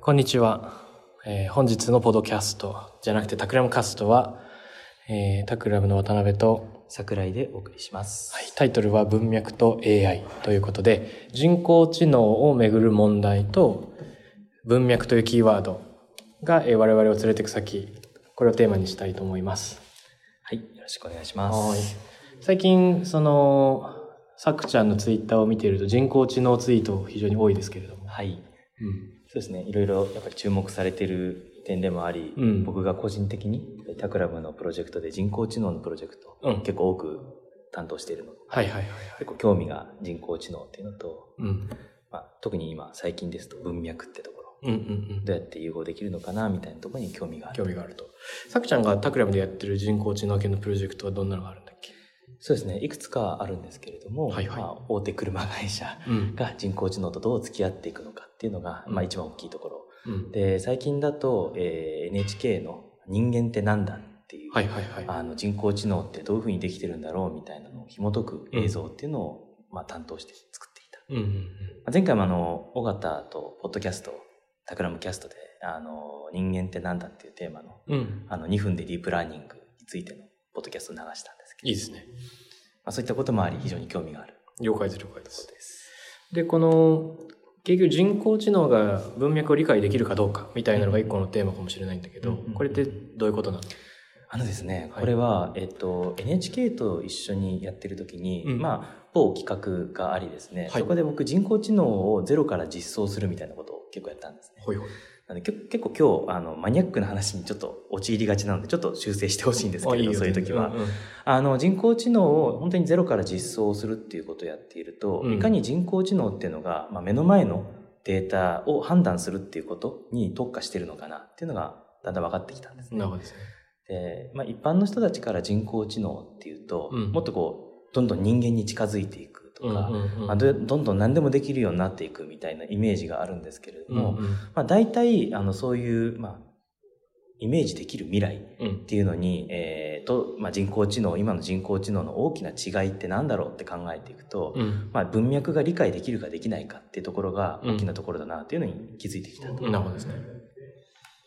こんにちは。えー本日のポドキャストじゃなくてタクラムカストは、えータクラムの渡辺と、桜井でお送りします。はい、タイトルは文脈と AI ということで、人工知能をめぐる問題と文脈というキーワードが、えー我々を連れていく先、これをテーマにしたいと思います。はい、よろしくお願いします。はい最近、その、さくちゃんのツイッターを見ていると人工知能ツイート非常に多いですけれども。はい。うんそうですね。いろいろやっぱり注目されている点でもあり、うん僕が個人的にタクラムのプロジェクトで人工知能のプロジェクト、うん結構多く担当しているので、はいはいはいはい。結構興味が人工知能っていうのと、うん。まあ、特に今最近ですと文脈ってところ、うんうんうん。どうやって融合できるのかなみたいなところに興味がある。興味があると。さくちゃんがタクラムでやってる人工知能系のプロジェクトはどんなのがあるんだっけ？そうですね。いくつかあるんですけれども、はいはいまあ、大手車会社うん。が人工知能とどう付き合っていくのかっていうのが、うんまあ一番大きいところ。うん。で最近だと、えー NHK の「人間ってなんだ?」っていう、はいはいはい。あの人工知能ってどういうふうにできてるんだろうみたいなのを紐解く映像っていうのを、まあ、担当して作っていた、うんうんうん。まあ前回もあの尾形とポッドキャストタクラムキャストであの「人間ってなんだ?」っていうテーマのうん。あの2分でディープラーニングについてのポッドキャストを流したいいですね。まあ、そういったこともあり非常に興味がある了解です了解です。ですで、この、結局人工知能が文脈を理解できるかどうかみたいなのが一個のテーマかもしれないんだけど、うんうんこれってどういうことなの？あのですね、はいこれは、えっと、NHK と一緒にやってる時に、うんまあ、某企画がありですね、はいそこで僕人工知能をゼロから実装するみたいなことを結構やったんですね。ほいほい。なので結結構今日あのマニアックな話にちょっと陥りがちなのでちょっと修正してほしいんですけれどそういう時は、んん。あの人工知能を本当にゼロから実装するっていうことをやっていると、うん。いかに人工知能っていうのが、まあ、目の前のデータを判断するっていうことに特化してるのかなっていうのがだんだん分かってきたんですね。なる。ほどですね。で、まあ、一般の人たちから人工知能っていうと、うん。もっとこうどんどん人間に近づいていくとか、うんうんうんまあ、どどんどん何でもできるようになっていくみたいなイメージがあるんですけれども、うんうんまあ、大体あのそういう、まあ、イメージできる未来うんっていうのに、えーとまあ、人工知能今の人工知能の大きな違いって何だろうって考えていくと、うんまあ、文脈が理解できるかできないかっていうところがうん大きなところだなっていうのに気づいてきたと。なるほどですね。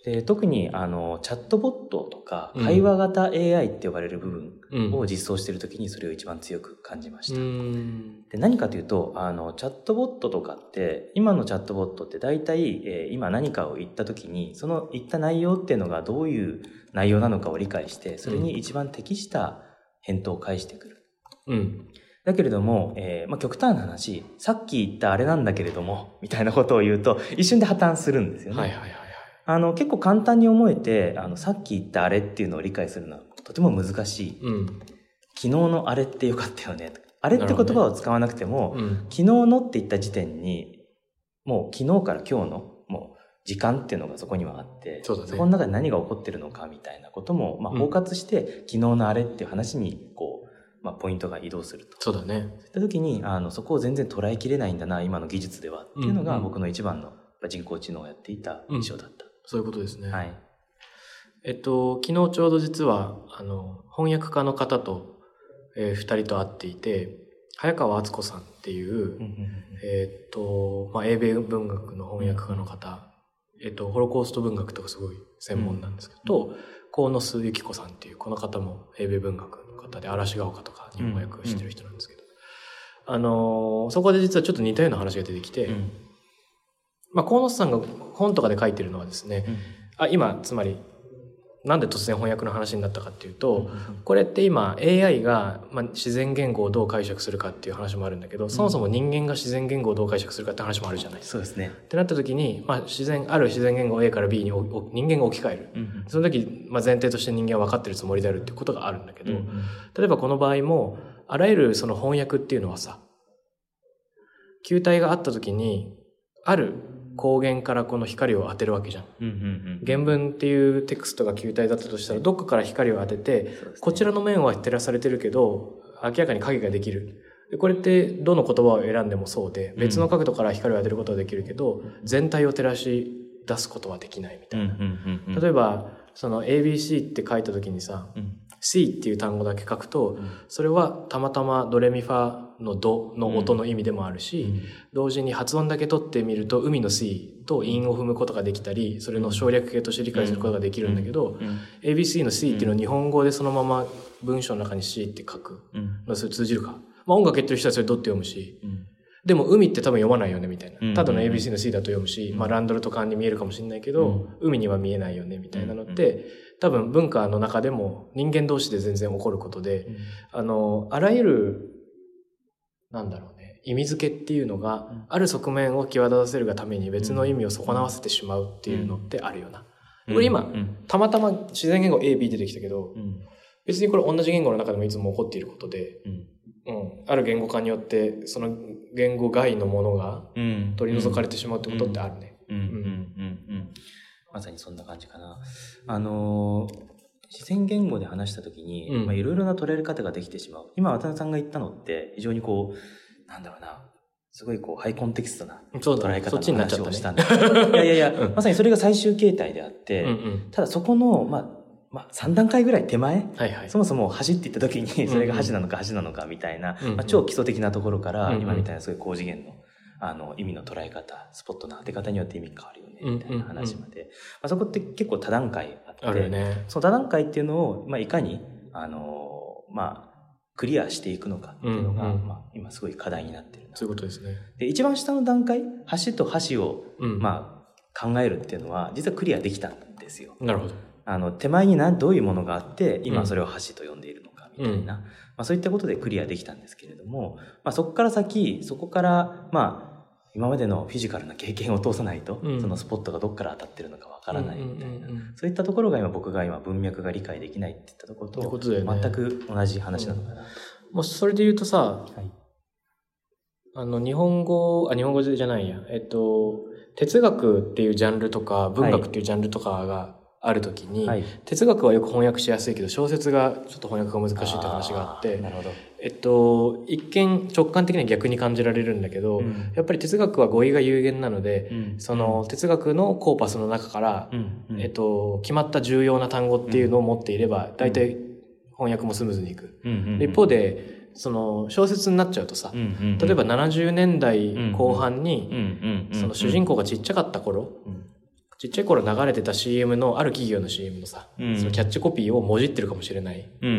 で特にあのチャットボットとかうん会話型 AI って呼ばれる部分うんを実装している時にそれを一番強く感じました。うんで何かというとあのチャットボットとかって今のチャットボットって大体、えー今何かを言った時にその言った内容っていうのがどういう内容なのかを理解してそれに一番適した返答を返してくる。うんだけれども、えーまあ、極端な話さっき言ったあれなんだけれどもみたいなことを言うと一瞬で破綻するんですよね。はいはいはいはい。あの結構簡単に思えてあのさっき言ったあれっていうのを理解するのはとても難しい。うん。昨日のあれってよかったよね。あれって言葉を使わなくても、うん。昨日のって言った時点にもう昨日から今日のもう時間っていうのがそこにはあってそね。この中で何が起こってるのかみたいなことも、まあ、うん。包括して、昨日のあれっていう話にこう、まあ、ポイントが移動すると。そうだね。そういった時にあのそこを全然捉えきれないんだな今の技術ではっていうのがうんうん。僕の一番の人工知能をやっていた印象だった。そういうことですね。はい。えっと、昨日ちょうど実は、あの、翻訳家の方と、えー二人と会っていて、早川敦子さんっていう、えっと、まあ、英米文学の翻訳家の方、えっと、ホロコースト文学とかすごい専門なんですけど、と、鴻巣由紀子さんっていう、この方も英米文学の方で、嵐が丘とかに翻訳してる人なんですけど、あのーそこで実はちょっと似たような話が出てきて、うんまあ、鴻巣さんが本とかで書いてるのはですね、あ今つまりなんで突然翻訳の話になったかっていうと、これって今 AI が、まあ、自然言語をどう解釈するかっていう話もあるんだけど、そもそも人間が自然言語をどう解釈するかって話もあるじゃないですか。そうですね。ってなった時に、まあ、自然ある自然言語を A から B におお人間が置き換える。その時、まあ、前提として人間は分かってるつもりであるっていうことがあるんだけど、例えばこの場合もあらゆるその翻訳っていうのはさ球体があった時にある光源からこの光を当てるわけじゃん。原文っていうテクストが球体だったとしたらどっかから光を当ててこちらの面は照らされてるけど明らかに影ができる。でこれってどの言葉を選んでもそうで別の角度から光を当てることはできるけど、全体を照らし出すことはできないみたいな。例えばその ABC って書いた時にさ C っていう単語だけ書くとそれはたまたまドレミファの度の音の意味でもあるし、同時に発音だけ取ってみると海の水と韻を踏むことができたりそれの省略形として理解することができるんだけど、ABC の C っていうのを日本語でそのまま文章の中に C って書くのそれ通じるか、まあ、音楽やってる人はそれドって読むし、でも海って多分読まないよねみたいな。ただの ABC の C だと読むし、まあランドルとかに見えるかもしれないけど、海には見えないよねみたいなのって、多分文化の中でも人間同士で全然起こることで、あの、あらゆる、なんだろうね、意味付けっていうのが、ある側面を際立たせるがために別の意味を損なわせてしまうっていうのってあるよな。これ今、たまたま自然言語 A、B 出てきたけど、別にこれ同じ言語の中でもいつも起こっていることで、うん、ある言語化によってその言語外のものが取り除かれてしまうってことってあるね。まさにそんな感じかな。あのー、自然言語で話した時に、まあ、いろいろな捉え方ができてしまう。今、渡辺さんが言ったのって、非常にこう、なんだろうな、すごいこう、ハイコンテキストな捉え方の話をしたんだ。いやいやいや、まさにそれが最終形態であって、うんうん、ただそこの、まあ、まあ、3段階ぐらい手前、はいはい、そもそも走っていった時にそれが橋なのか橋なのかみたいな、うんうん、まあ、超基礎的なところから、今みたいなすごい高次元のあの意味の捉え方スポットの当て方によって意味変わるよねみたいな話まで、まあ、そこって結構多段階ある、ね、その多段階っていうのを、まあ、いかにあの、まあ、クリアしていくのかっていうのが、うんうん、まあ、今すごい課題になってるそういうことですね。で一番下の段階橋と橋を、まあ、考えるっていうのは実はクリアできたんですよ。なるほど。あの手前に何どういうものがあって今それを橋と呼んでいるのかみたいな、うん、まあ、そういったことでクリアできたんですけれども、まあ、そこから先そこからまあ今までのフィジカルな経験を通さないと、うん、そのスポットがどこから当たってるのかわからないみたいな、そういったところが今僕が今文脈が理解できないって言ったところと、ね、全く同じ話なのかな、うん、もうそれで言うとさ、はい、あの日本語あ日本語じゃないや。えっと哲学っていうジャンルとか文学っていうジャンルとかがある時に、はい、哲学はよく翻訳しやすいけど小説がちょっと翻訳が難しいって話があってなるほど、えっと、一見直感的には逆に感じられるんだけど、うん、やっぱり哲学は語彙が有限なので、うん、その哲学のコーパスの中から、うん、えっと、決まった重要な単語っていうのを持っていれば、大体翻訳もスムーズにいく。一方でその小説になっちゃうとさ、例えば70年代後半に、その主人公がちっちゃかった頃、ちっちゃい頃流れてた CM の、ある企業の CM のさ、うん、そのキャッチコピーをもじってるかもしれない。うんうん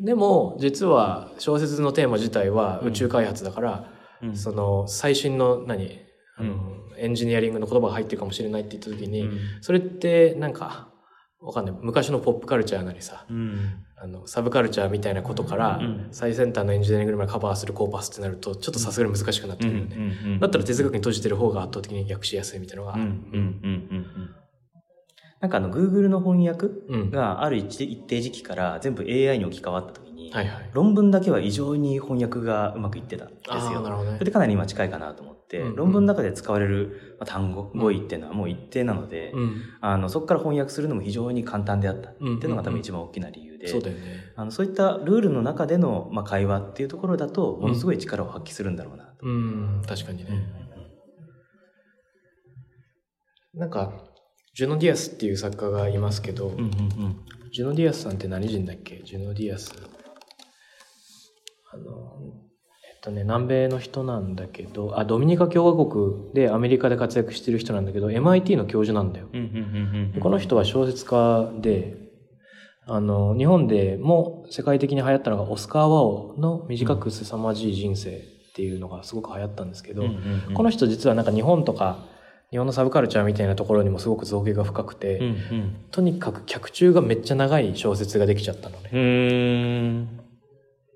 うん、でも、実は小説のテーマ自体は宇宙開発だから、うん、その最新の何、あの、エンジニアリングの言葉が入ってるかもしれないって言った時に、それってなんか、わかんない。昔のポップカルチャーなりさ、あの、サブカルチャーみたいなことから、最先端のエンジニアリングまでカバーするコーパスってなると、ちょっとさすがに難しくなってくるよね。だったら哲学に閉じてる方が圧倒的に訳しやすいみたいなのがある。なんかあの、Google の翻訳がある一定時期から全部 AI に置き換わったはいはい、論文だけは異常に翻訳がうまくいってたんですよ。なるほどね、それでかなり今近いかなと思って、うんうん、論文の中で使われる単語、語彙っていうのはもう一定なので、うん、あのそこから翻訳するのも非常に簡単であったっていうのが多分一番大きな理由で、そうだよね、あのそういったルールの中での、まあ、会話っていうところだとものすごい力を発揮するんだろうなと。うん、確かにね。なんかジュノ・ディアスっていう作家がいますけど、うんうんうん、ジュノ・ディアスさんって何人だっけ？ジュノ・ディアス。あの、えっとね、南米の人なんだけど、あ、ドミニカ共和国でアメリカで活躍してる人なんだけど、MIT の教授なんだよ。この人は小説家で、あの、日本でも世界的に流行ったのがオスカー・ワオの短く凄まじい人生っていうのがすごく流行ったんですけど、この人実はなんか日本とか日本のサブカルチャーみたいなところにもすごく造形が深くて、うんうん、とにかく脚中がめっちゃ長い小説ができちゃったのね。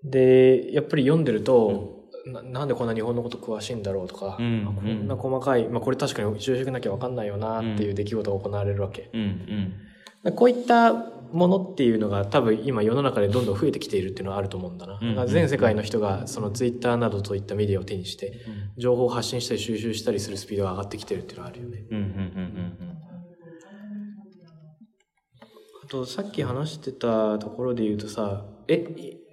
で、やっぱり読んでると、うん、ななんでこんな日本のこと詳しいんだろうとか、うんうん、こんな細かい、まあこれ確かに就職なきゃ分かんないよなっていう出来事が行われるわけ。うんうん、こういったものっていうのが多分今世の中でどんどん増えてきているっていうのはあると思うんだな。うん、全世界の人がそのツイッターなどといったメディアを手にして、情報を発信したり収集したりするスピードが上がってきてるっていうのはあるよね。あとさっき話してたところで言うとさ、え、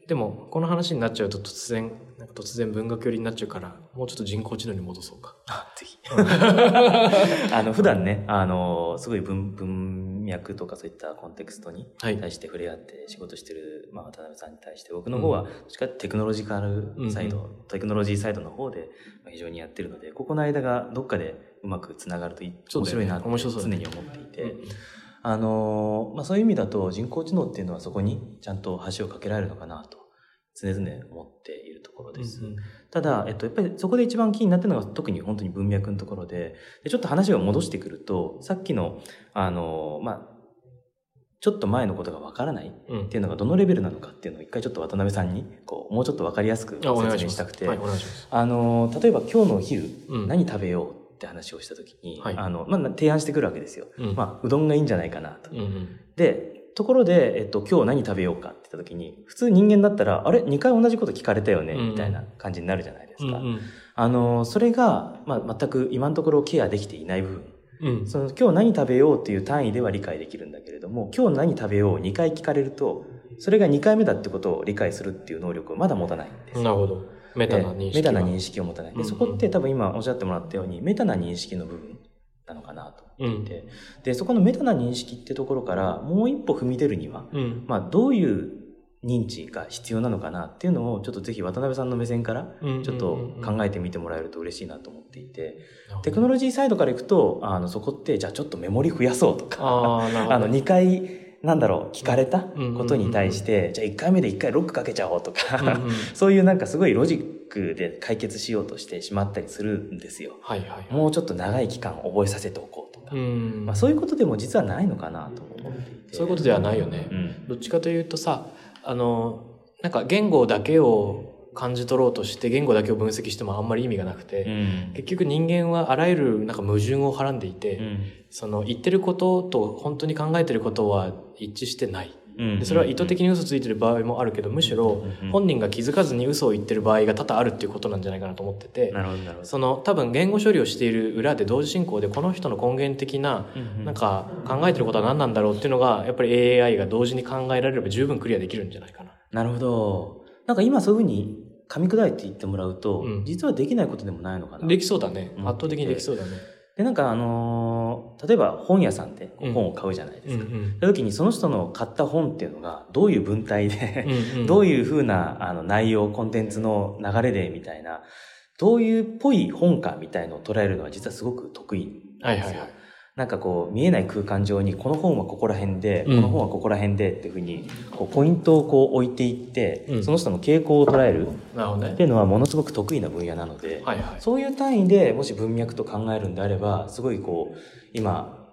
でもこの話になっちゃうと突然、なんか突然文学寄りになっちゃうから、もうちょっと人工知能に戻そうか。あ、ぜひ。あの、普段ね、あの、すごい文、文脈とかそういったコンテクストにはい。対して触れ合って仕事してる、まあ、渡辺さんに対して、僕の方は、どっちかっていうとテクノロジカルサイド、うテクノロジーサイドの方でまあ非常にやってるので、ここの間がどっかでうまくつながるとい面白いなって常に思っていて、うんあのまあ、そういう意味だと人工知能っていうのはそこにちゃんと橋を架けられるのかなと常々思っているところです。うんうんただ、えっと、やっぱりそこで一番キーになってるのが特に本当に文脈のところで、でちょっと話を戻してくると、さっきの、あの、まあ、ちょっと前のことがわからないうんっていうのがどのレベルなのかっていうのを一回ちょっと渡辺さんに、こう、もうちょっとわかりやすく説。明したくて。あの、例えば今日のお昼、うん何食べようって話をしたときに、はいあの、まあ、提案してくるわけですよ。うんまあ、うどんがいいんじゃないかなと。うんうん。で、ところで、えっと、今日何食べようかって言った時に、普通人間だったら、あれ ?2 回同じこと聞かれたよねうんみたいな感じになるじゃないですか。うんうんあの、それが、まあ、全く今のところケアできていない部分。うん。その、今日何食べようっていう単位では理解できるんだけれども、今日何食べよう2回聞かれると、それが2回目だってことを理解するっていう能力をまだ持たないんです。なるほど。メタな認識でメタなは認識を持たない。で、うん。うんそこって多分今おっしゃってもらったように、メタな認識の部分なのかなと思っていて、で、そこのメタな認識ってところからもう一歩踏み出るには、うん。まあ、どういう認知が必要なのかなっていうのをちょっとぜひ渡辺さんの目線からうんちょっとうん。うん考えてみてもらえると嬉しいなと思っていて、うんテクノロジーサイドからいくとあのそこってじゃあちょっとメモリ増やそうとか。あ の2回なんだろう聞かれたことに対してじゃあ1回目で1回ロックかけちゃおうとか、そういうなんかすごいロジックで解決しようとしてしまったりするんですよ。はいはいはい。もうちょっと長い期間覚えさせておこうとか、うん。まあ、そういうことでも実はないのかなと思ってそういうことではないよね。うんどっちかというとさ、あの、なんか言語だけを感じ取ろうとして言語だけを分析してもあんまり意味がなくて、うん。結局人間はあらゆるなんか矛盾をはらんでいて、うん。その言ってることと本当に考えてることは一致してない。うん。でそれは意図的に嘘ついてる場合もあるけど、むしろうん本人が気づかずに嘘を言ってる場合が多々あるっていうことなんじゃないかなと思ってて、その多分言語処理をしている裏で同時進行でこの人の根源的ななんか考えてることは何なんだろうっていうのがやっぱり AI が同時に考えられれば十分クリアできるんじゃないかな。なるほど。なんか今そういうふうに噛み砕いて言ってもらうと、うん。実はできないことでもないのかな。できそうだね。うん圧倒的にできそうだね。でなんかあのー例えば本屋さんでうん本を買うじゃないですか、うんうん。その時にその人の買った本っていうのがどういう文体で、うんうん。どういうふうなあの内容コンテンツの流れでみたいなどういうっぽい本かみたいのを捉えるのは実はすごく得意はいはいはい。なんかこう見えない空間上にこの本はここら辺で、うんこの本はここら辺でっていうふうにこうポイントをこう置いていって、うんその人の傾向を捉える。っていうのはものすごく得意な分野なので。そういう単位でもし文脈と考えるんであればすごいこう今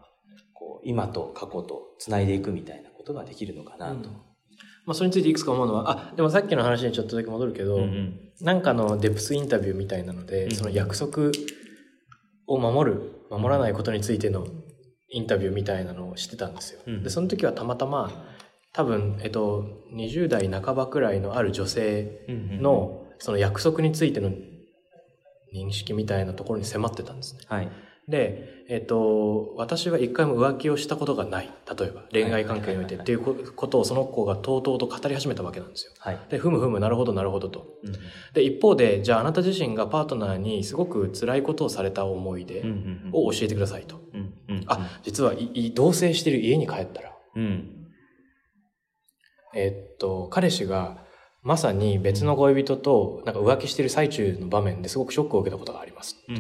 こう今と過去とつないでいくみたいなことができるのかなと。まあそれについていくつか思うのは、あ、でもさっきの話にちょっとだけ戻るけど、うんうんなんかのデプスインタビューみたいなので、うんその約束を守る、守らないことについてのインタビューみたいなのをしてたんですよ。うんで、その時はたまたま、多分、えっと、20代半ばくらいのある女性の、その約束についての認識みたいなところに迫ってたんですね。はいで、えっと、私は一回も浮気をしたことがない。例えば、恋愛関係において。っていうことをその子がとうとうと語り始めたわけなんですよ。はい、で、ふむふむ、なるほど、なるほどと。うんで、一方で、じゃああなた自身がパートナーにすごく辛いことをされた思い出うんうんを教えてくださいと。うんうんあ、実は同棲してる家に帰ったら、うん。えっと、彼氏がまさに別の恋人となんか浮気してる最中の場面ですごくショックを受けたことがあります。うんう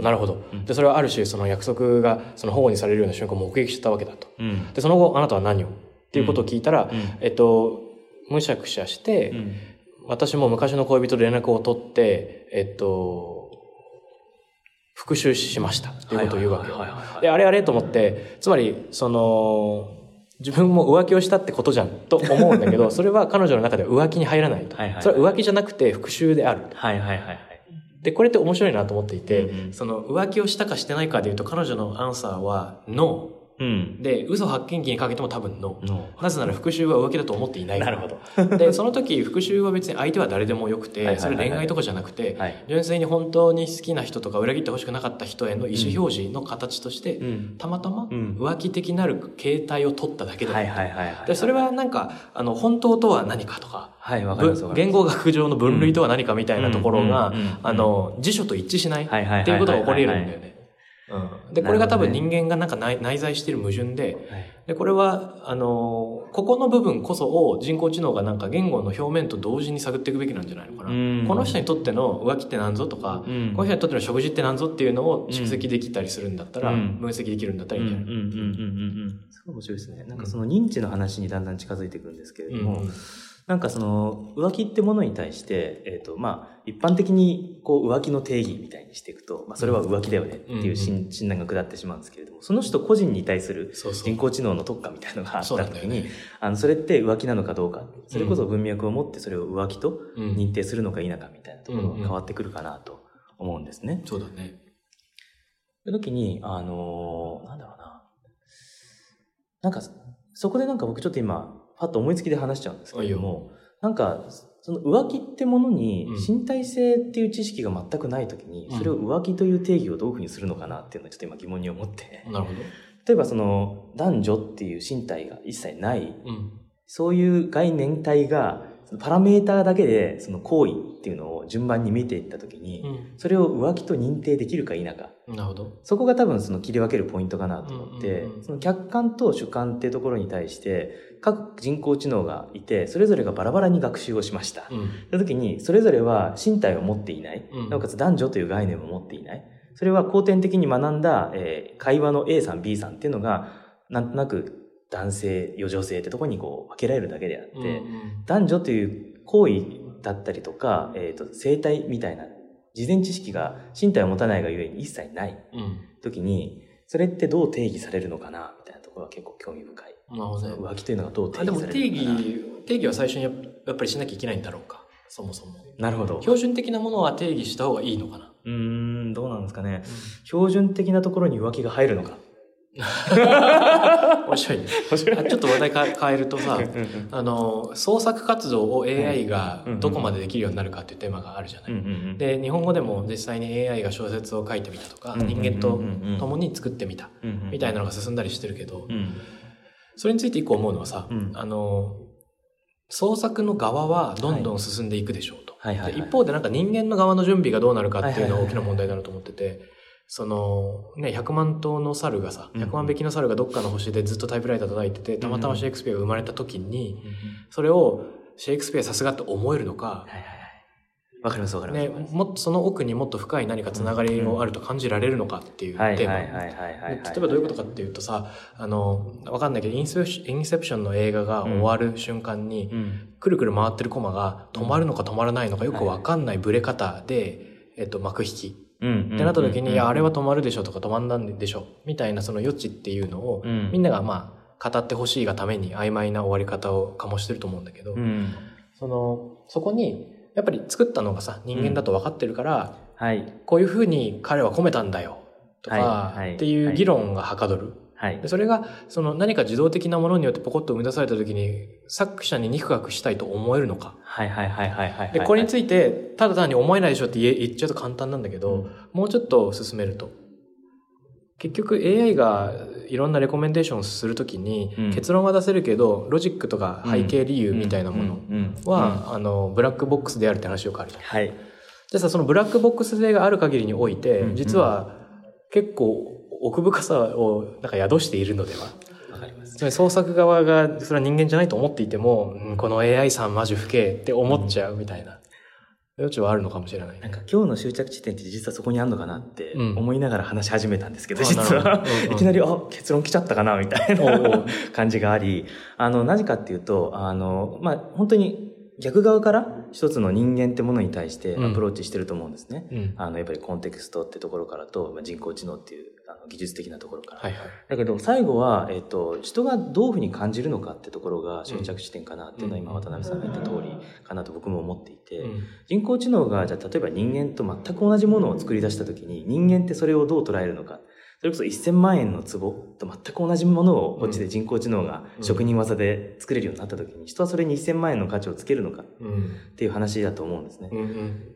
んなるほど。うん。で、それはある種その約束がその保護にされるような瞬間を目撃したわけだと。うん。で、その後あなたは何を？っていうことを聞いたら、うん。えっと、むしゃくしゃして、うん。私も昔の恋人と連絡を取って、えっと、復讐しましたっていうことを言うわけで、あれあれと思って、つまり、その、自分も浮気をしたってことじゃんと思うんだけど、それは彼女の中では浮気に入らないと。はいはいそれは浮気じゃなくて復讐である。はいはいはいはいで、これって面白いなと思っていて、うんうんその浮気をしたかしてないかでいうと、彼女のアンサーは、ノー。うん。で、嘘発見器にかけても多分ノー。なぜなら復讐は浮気だと思っていないなるほど。で、その時復讐は別に相手は誰でもよくて、それ恋愛とかじゃなくて、純粋に本当に好きな人とか裏切ってほしくなかった人への意思表示の形として、たまたま浮気的なる形態を取っただけで。で、それはなんか、あの、本当とは何かとか、はい、わかります。言語学上の分類とは何かみたいなところが、あの、辞書と一致しないっていうことが起こり得るんだよね。うん、で、これが多分人間がなんか内内在している矛盾で、で、これは、あの、ここの部分こそを人工知能がなんか言語の表面と同時に探っていくべきなんじゃないのかな。この人にとっての浮気って何ぞとか、この人にとっての食事って何ぞっていうのを蓄積できたりするんだったら、分析できるんだったらいいんじゃない？うんうんうんうんうん。すごい面白いですね。なんかその認知の話にだんだん近づいていくんですけれども、うんなんかその浮気ってものに対して、えっ、ー、と、まあ、一般的にこう浮気の定義みたいにしていくと、まあ、それは浮気だよねっていう診,、診断が下ってしまうんですけれども、その人個人に対する人工知能の特化みたいなのがあった時に、あの、それって浮気なのかどうか、それこそ文脈を持ってそれを浮気と認定するのか否かみたいなところが変わってくるかなと思うんですね。そうだね。その時に、あのー、なんだろうな。なんか、そこでなんか僕ちょっと今、パッと思いつきで話しちゃうんですけども、なんか、その浮気ってものに身体性っていう知識が全くない時に、それを浮気という定義をどういうふうにするのかなっていうのはちょっと今疑問に思って。なるほど。例えばその男女っていう身体が一切ない、うん、そういう概念体がパラメーターだけでその行為っていうのを順番に見ていった時に、うん、それを浮気と認定できるか否か。なるほど。そこが多分その切り分けるポイントかなと思って、その客観と主観っていうところに対して、各人工知能がいて、それぞれがバラバラに学習をしました。うん、その時に、それぞれは身体を持っていない、うん、なおかつ男女という概念を持っていない。それは後天的に学んだ、えー、会話の A さん B さんっていうのが、なんとなく男性、余女性ってところにこう分けられるだけであって、うんうん、男女という行為だったりとか、えっ、ー、と、生態みたいな事前知識が身体を持たないがゆえに一切ない時に、それってどう定義されるのかなみたいなところは結構興味深い。なるほど、ね、浮気というのがどう定義されるのかなでも定義、定義は最初にやっぱりしなきゃいけないんだろうか。そもそも。なるほど。標準的なものは定義した方がいいのかな。うん、どうなんですかね。うん、標準的なところに浮気が入るのか。面白いね。ちょっと話題変えるとさ、あの、創作活動を AI がどこまでできるようになるかっていうテーマがあるじゃない。で、日本語でも実際に AI が小説を書いてみたとか、人間と共に作ってみた、みたいなのが進んだりしてるけど、それについて一個思うのはさ、あの、創作の側はどんどん進んでいくでしょうと。一方でなんか人間の側の準備がどうなるかっていうのは大きな問題だなと思ってて、その、ね、100万頭の猿がさ、100万匹の猿がどっかの星でずっとタイプライター叩いてて、たまたまシェイクスピアが生まれた時に、それをシェイクスピアさすがって思えるのか、わかりますわかります。ね、もっとその奥にもっと深い何かつながりがあると感じられるのかっていうテーマ。例えばどういうことかっていうとさ、あの、わかんないけどインセプションの映画が終わる瞬間に、うん、くるくる回ってるコマが止まるのか止まらないのかよくわかんないブレ方で、えっと、幕引き。ってなった時に、いや、あれは止まるでしょとか止まんなんでしょみたいなその余地っていうのを、みんながまあ、語ってほしいがために曖昧な終わり方を醸してると思うんだけど、その、そこに、やっぱり作ったのがさ、人間だと分かってるから、はい、こういうふうに彼は込めたんだよ、とか、っていう議論がはかどる。はい、でそれが、その何か自動的なものによってポコッと生み出された時に、作者に肉学したいと思えるのか。はいはいはいはいはい、で、これについて、ただ単に思えないでしょって言っちゃうと簡単なんだけど、うん、もうちょっと進めると。結局 AI がいろんなレコメンデーションをするときに、結論は出せるけど、ロジックとか背景理由みたいなものは、あの、ブラックボックスであるって話よくあるじゃん。はい。じゃあさ、そのブラックボックス性がある限りにおいて、実は結構奥深さをなんか宿しているのでは。つまり創作側がそれは人間じゃないと思っていても、うん、この AI さんマジ不敬って思っちゃうみたいな。余地はあるのかもしれない、なんか今日の終着地点って実はそこにあるのかなって思いながら話し始めたんですけど、うん、実は、いきなり、あ、結論来ちゃったかなみたいな 感じがあり、あの、何かっていうと、あの、まあ、本当に逆側から一つの人間ってものに対してアプローチしてると思うんですね。うん、あの、やっぱりコンテクストってところからと、まあ、人工知能っていう技術的なところから。はいはい、だけど最後は、えっ、と、人がどういうふうに感じるのかってところが終着地点かなっていうのは今渡辺さんが言った通りかなと僕も思っていて、うん、人工知能がじゃあ例えば人間と全く同じものを作り出した時に人間ってそれをどう捉えるのか。それこそ1000万円の壺と全く同じものをこっちで人工知能が職人技で作れるようになった時に、人はそれに1000万円の価値をつけるのかっていう話だと思うんですね。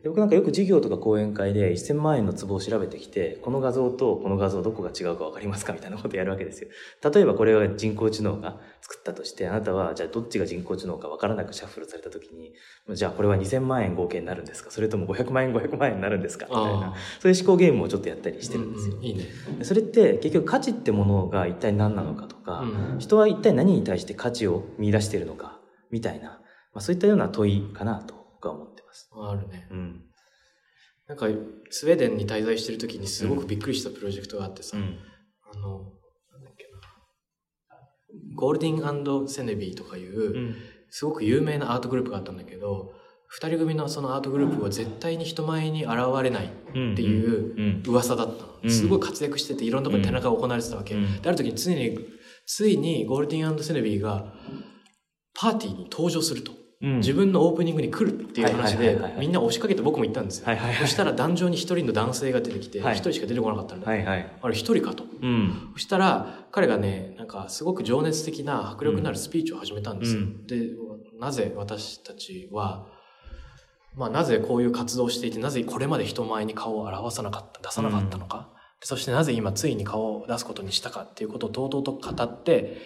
で僕なんかよく授業とか講演会で1000万円の壺を調べてきて、この画像とこの画像どこが違うか分かりますかみたいなことをやるわけですよ。例えばこれは人工知能が作ったとして、あなたはじゃあどっちが人工知能か分からなくシャッフルされた時に、じゃあこれは2000万円合計になるんですか？それとも500万円500万円になるんですか？みたいな、そういう思考ゲームをちょっとやったりしてるんですよ。いいね。それって結局価値ってものが一体何なのかとか、うん、人は一体何に対して価値を見出しているのかみたいな、まあ、そういったような問いかなと僕は思ってます。あるね。うん。なんかスウェーデンに滞在してる時にすごくびっくりしたプロジェクトがあってさ、うん、あのゴールディンセネビーとかいう、すごく有名なアートグループがあったんだけど二人組のそのアートグループは絶対に人前に現れないっていう噂だったの。すごい活躍してていろんなところで展覧会が行われてたわけ。で、ある時についに、ついにゴールディンセネビーがパーティーに登場すると。自分のオープニングに来るっていう話で、みんな押しかけて僕も行ったんですよ。そしたら壇上に一人の男性が出てきて、一人しか出てこなかったんだ。あれ一人かと。そしたら、彼がね、なんかすごく情熱的な迫力のあるスピーチを始めたんですよ。で、なぜ私たちは、まあ、なぜこういう活動をしていて、なぜこれまで人前に顔を表さなかった、出さなかったのか、うん、そしてなぜ今ついに顔を出すことにしたかっていうことをとうとうと語って、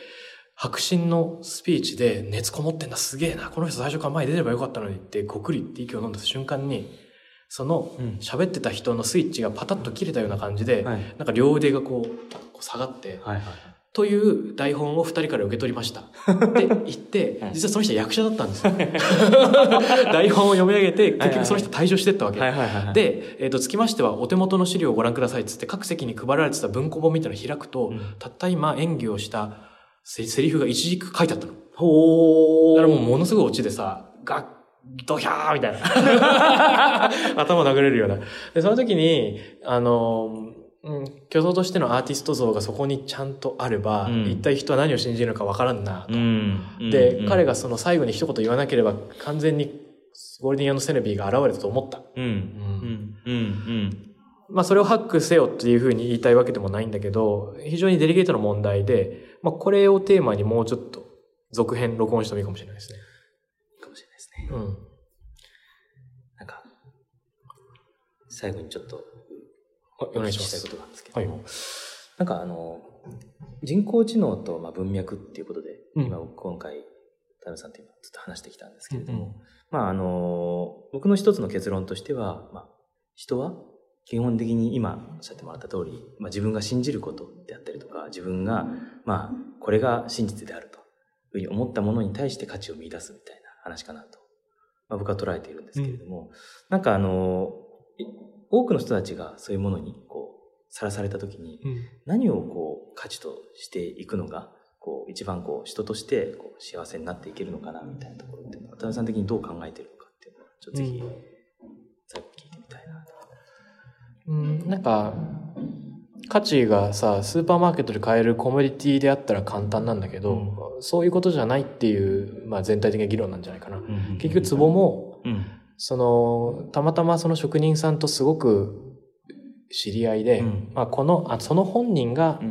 白真のスピーチで熱こもってんだ、すげえな、この人最初から前に出ればよかったのにって、ごくりって息を飲んだ瞬間に、その喋ってた人のスイッチがパタッと切れたような感じで、はい、なんか両腕がこう下がって、はいはい。という台本を二人から受け取りました。って言って、実はその人は役者だったんですよ。台本を読み上げて、結局その人退場してったわけ。で、えっ、ー、と、つきましては、お手元の資料をご覧くださいっつって、各席に配られてた文庫本みたいなのを開くと、うん、たった今演技をしたセリフが一軸書いてあったの。ほー。だからもうものすごいオチでさ、ガッ、ドヒャーみたいな。頭殴れるような。で、その時に、あの、うん、虚像としてのアーティスト像がそこにちゃんとあれば、うん、一体人は何を信じるのかわからんなと。うん、で、うん、彼がその最後に一言言わなければ完全にゴールディンのセネビーが現れたと思った。まあそれをハックせよっていうふうに言いたいわけでもないんだけど、非常にデリケートな問題で、まあこれをテーマにもうちょっと続編録音してもいいかもしれないですね。かもしれないですね。うん。なんか、最後にちょっとお願いします。したいことなんですけど、はい、なんかあの、人工知能とまあ文脈っていうことで、うん、今今回、田辺さんと今ずっと話してきたんですけれども、うん、まああの、僕の一つの結論としては、まあ、人は基本的に今おっしゃってもらった通り、まあ、自分が信じることであったりとか、自分が、まあ、これが真実であるというふうに思ったものに対して価値を見出すみたいな話かなと、まあ、僕は捉えているんですけれども、うん、なんかあの、多くの人たちがそういうものにこうさらされた時に、何をこう価値としていくのがこう一番こう人としてこう幸せになっていけるのかなみたいなところって渡辺さん的にどう考えてるのかっていうのはちょっとぜひ、うん、なんか価値がさスーパーマーケットで買えるコモディティであったら簡単なんだけど、うん、そういうことじゃないっていう、まあ、全体的な議論なんじゃないかな、うん、結局壺も、うん。その、たまたまその職人さんとすごく知り合いで、うん、まあこの、あ、その本人が、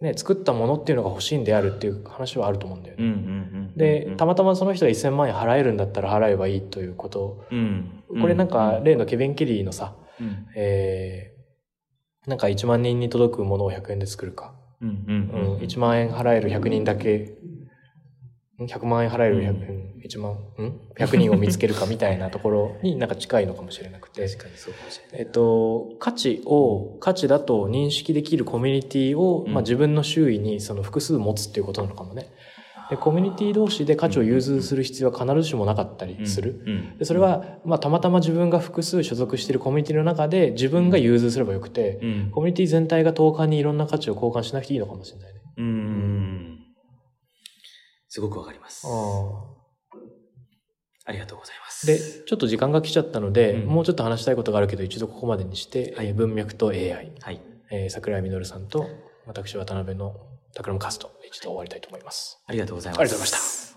ね、作ったものっていうのが欲しいんであるっていう話はあると思うんだよね。で、たまたまその人が1000万円払えるんだったら払えばいいということ。うん、これなんか、例のケビン・ケリーのさ、うん、えー、なんか1万人に届くものを100円で作るか。うん、1万円払える100人だけ100万円払える100、1万、ん ?100 人を見つけるかみたいなところになんか近いのかもしれなくて。確かにそうかもしれない。えっと、価値を、価値だと認識できるコミュニティを、まあ自分の周囲にその複数持つっていうことなのかもね。でコミュニティ同士で価値を融通する必要は必ずしもなかったりする。でそれは、まあ、たまたま自分が複数所属しているコミュニティの中で自分が融通すればよくて、コミュニティ全体が10日にいろんな価値を交換しなくていいのかもしれないね。うんすごくわかります。ありがとうございます。で、ちょっと時間が来ちゃったので、うん、もうちょっと話したいことがあるけど、一度ここまでにして、はい、文脈と AI、はい。えー、桜井実さんと、私渡辺のタクラムカスト、一度終わりたいと思います。ありがとうございます。ありがとうございました。